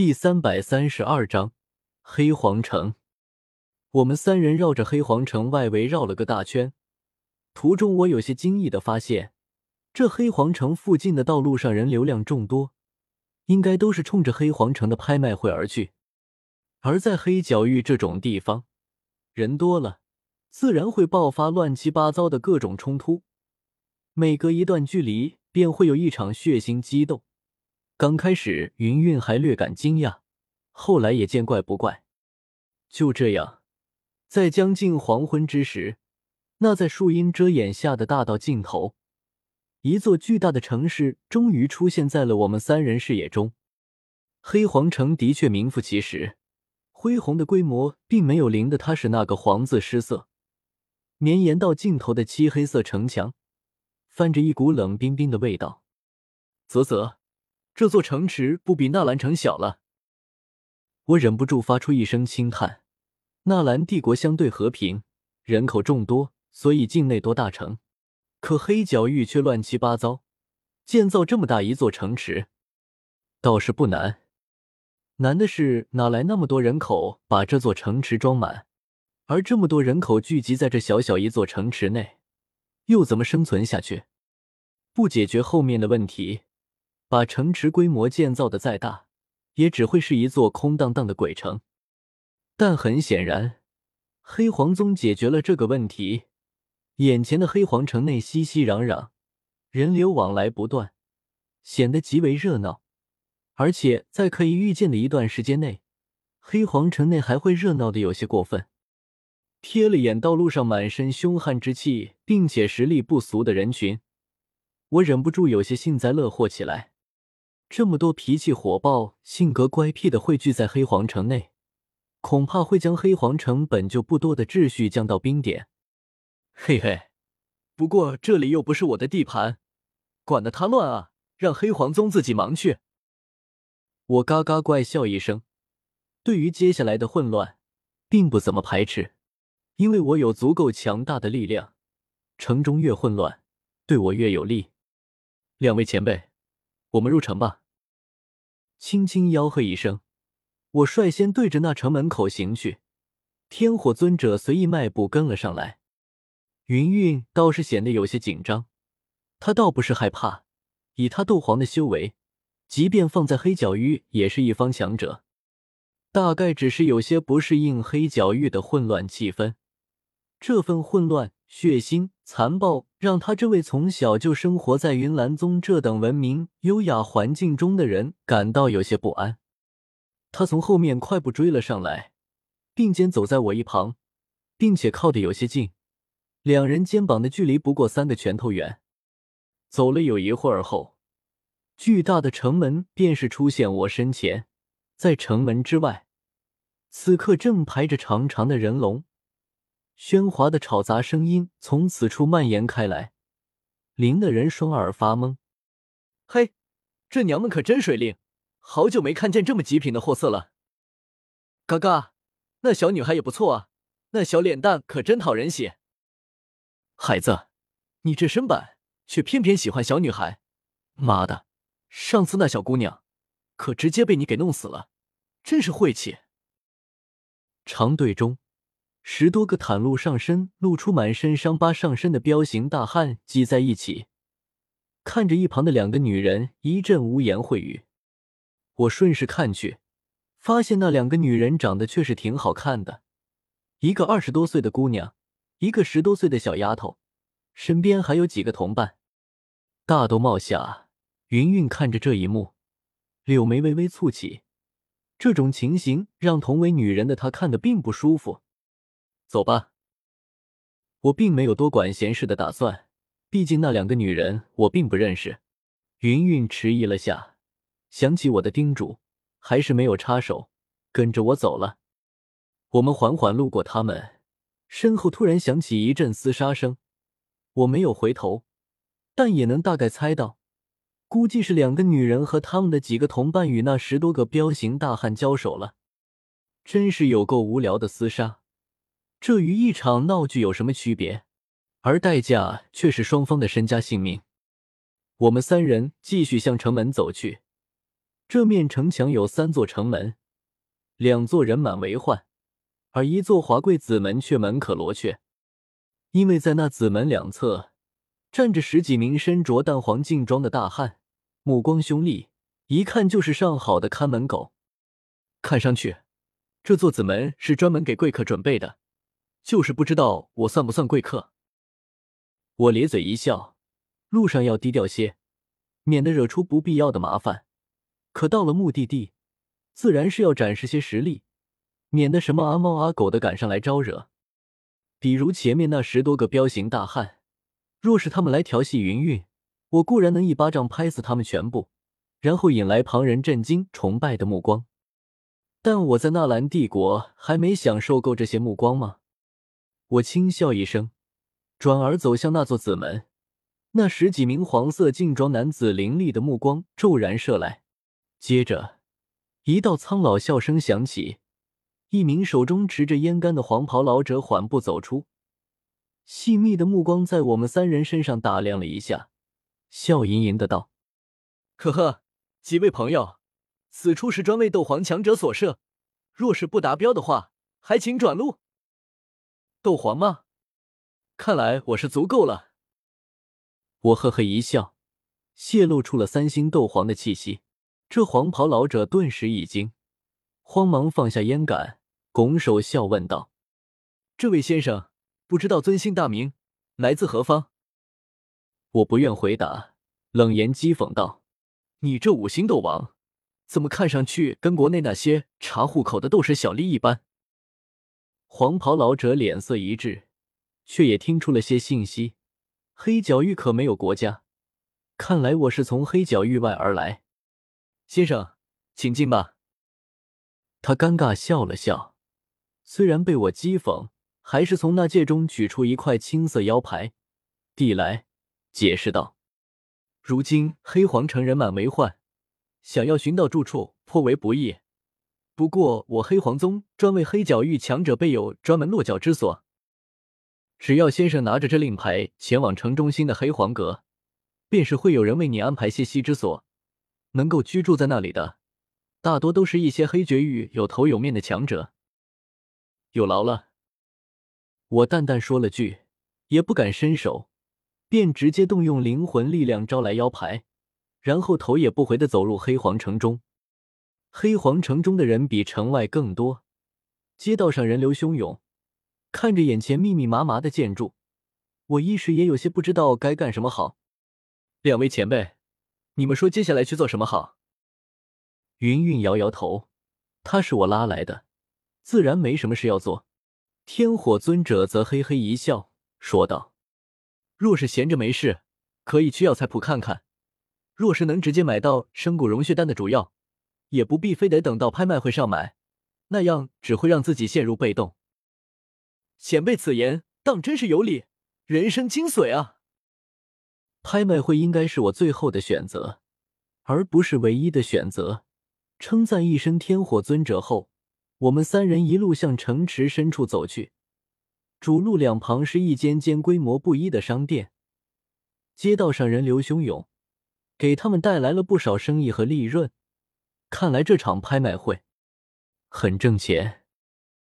第三百三十二章黑皇城。我们三人绕着黑皇城外围绕了个大圈，途中我有些惊异的发现，这黑皇城附近的道路上人流量众多，应该都是冲着黑皇城的拍卖会而去。而在黑角域这种地方，人多了，自然会爆发乱七八糟的各种冲突，每隔一段距离便会有一场血腥激斗。刚开始，云云还略感惊讶，后来也见怪不怪。就这样，在将近黄昏之时，那在树荫遮掩下的大道尽头，一座巨大的城市终于出现在了我们三人视野中。黑皇城的确名副其实，恢宏的规模并没有令的它是那个“黄”字失色。绵延到尽头的漆黑色城墙，泛着一股冷冰冰的味道。啧啧。这座城池不比纳兰城小了，我忍不住发出一声轻叹。纳兰帝国相对和平，人口众多，所以境内多大城。可黑角域却乱七八糟，建造这么大一座城池，倒是不难。难的是哪来那么多人口把这座城池装满？而这么多人口聚集在这小小一座城池内，又怎么生存下去？不解决后面的问题。把城池规模建造的再大，也只会是一座空荡荡的鬼城。但很显然，黑皇宗解决了这个问题。眼前的黑皇城内熙熙攘攘，人流往来不断，显得极为热闹。而且在可以预见的一段时间内，黑皇城内还会热闹的有些过分。瞥了眼道路上满身凶悍之气并且实力不俗的人群，我忍不住有些幸灾乐祸起来。这么多脾气火爆、性格乖僻的汇聚在黑皇城内，恐怕会将黑皇城本就不多的秩序降到冰点。嘿嘿，不过这里又不是我的地盘，管得他乱啊！让黑皇宗自己忙去。我嘎嘎怪笑一声，对于接下来的混乱，并不怎么排斥，因为我有足够强大的力量。城中越混乱，对我越有利。两位前辈，我们入城吧。轻轻吆喝一声，我率先对着那城门口行去。天火尊者随意迈步跟了上来。云韵倒是显得有些紧张，他倒不是害怕，以他斗皇的修为，即便放在黑角域也是一方强者。大概只是有些不适应黑角域的混乱气氛，这份混乱。血腥残暴，让他这位从小就生活在云岚宗这等文明优雅环境中的人感到有些不安。他从后面快步追了上来，并肩走在我一旁，并且靠得有些近，两人肩膀的距离不过三个拳头远。走了有一会儿后，巨大的城门便是出现我身前，在城门之外，此刻正排着长长的人龙。喧哗的吵杂声音从此处蔓延开来，淋得人双耳发懵。嘿，这娘们可真水灵，好久没看见这么极品的货色了。嘎嘎，那小女孩也不错啊，那小脸蛋可真讨人喜。孩子，你这身板却偏偏喜欢小女孩，妈的，上次那小姑娘可直接被你给弄死了，真是晦气。长队中。十多个袒露上身、露出满身伤疤上身的彪形大汉挤在一起，看着一旁的两个女人，一阵污言秽语。我顺势看去，发现那两个女人长得确实挺好看的，一个二十多岁的姑娘，一个十多岁的小丫头，身边还有几个同伴。大兜帽下，云云看着这一幕，柳眉微微蹙起。这种情形让同为女人的她看得并不舒服。走吧，我并没有多管闲事的打算，毕竟那两个女人我并不认识。云云迟疑了下，想起我的叮嘱，还是没有插手，跟着我走了。我们缓缓路过他们身后，突然响起一阵厮杀声。我没有回头，但也能大概猜到，估计是两个女人和他们的几个同伴与那十多个彪形大汉交手了。真是有够无聊的厮杀。这与一场闹剧有什么区别？而代价却是双方的身家性命。我们三人继续向城门走去，这面城墙有三座城门，两座人满为患，而一座华贵子门却门可罗雀，因为在那子门两侧站着十几名身着淡黄劲装的大汉，目光凶厉，一看就是上好的看门狗。看上去，这座子门是专门给贵客准备的，就是不知道我算不算贵客。我咧嘴一笑，路上要低调些，免得惹出不必要的麻烦。可到了目的地，自然是要展示些实力，免得什么阿猫阿狗的赶上来招惹。比如前面那十多个彪形大汉，若是他们来调戏云云，我固然能一巴掌拍死他们全部，然后引来旁人震惊、崇拜的目光。但我在纳兰帝国还没享受够这些目光吗？我轻笑一声。转而走向那座子门，那十几名黄色劲装男子凌厉的目光骤然射来，接着一道苍老笑声响起，一名手中持着烟杆的黄袍老者缓步走出，细密的目光在我们三人身上打量了一下，笑吟吟的道：“呵呵，几位朋友，此处是专为斗皇强者所设，若是不达标的话，还请转路。”斗皇吗？看来我是足够了。我呵呵一笑，泄露出了三星斗皇的气息。这黄袍老者顿时一惊，慌忙放下烟杆，拱手笑问道：“这位先生，不知道尊姓大名，来自何方？”我不愿回答，冷言讥讽道：“你这五星斗王，怎么看上去跟国内那些查户口的斗士小吏一般？”黄袍老者脸色一滞。却也听出了些信息。黑角域可没有国家，看来我是从黑角域外而来。先生，请进吧。他尴尬笑了笑，虽然被我讥讽，还是从那戒中取出一块青色腰牌，递来，解释道：“如今黑皇城人满为患，想要寻到住处颇为不易。不过我黑皇宗专为黑角域强者备有专门落脚之所。”只要先生拿着这令牌前往城中心的黑黄阁，便是会有人为你安排歇息之所。能够居住在那里的，大多都是一些黑绝域有头有面的强者。有劳了，我淡淡说了句，也不敢伸手，便直接动用灵魂力量招来腰牌，然后头也不回的走入黑皇城中。黑皇城中的人比城外更多，街道上人流汹涌。看着眼前密密麻麻的建筑，我一时也有些不知道该干什么好。两位前辈，你们说接下来去做什么好？云云摇摇头，他是我拉来的，自然没什么事要做。天火尊者则嘿嘿一笑，说道：“若是闲着没事，可以去药材铺看看。若是能直接买到生骨融血丹的主药，也不必非得等到拍卖会上买，那样只会让自己陷入被动。”前辈此言当真是有理，人生精髓啊！拍卖会应该是我最后的选择，而不是唯一的选择。称赞一声天火尊者后，我们三人一路向城池深处走去。主路两旁是一间间规模不一的商店，街道上人流汹涌，给他们带来了不少生意和利润。看来这场拍卖会很挣钱。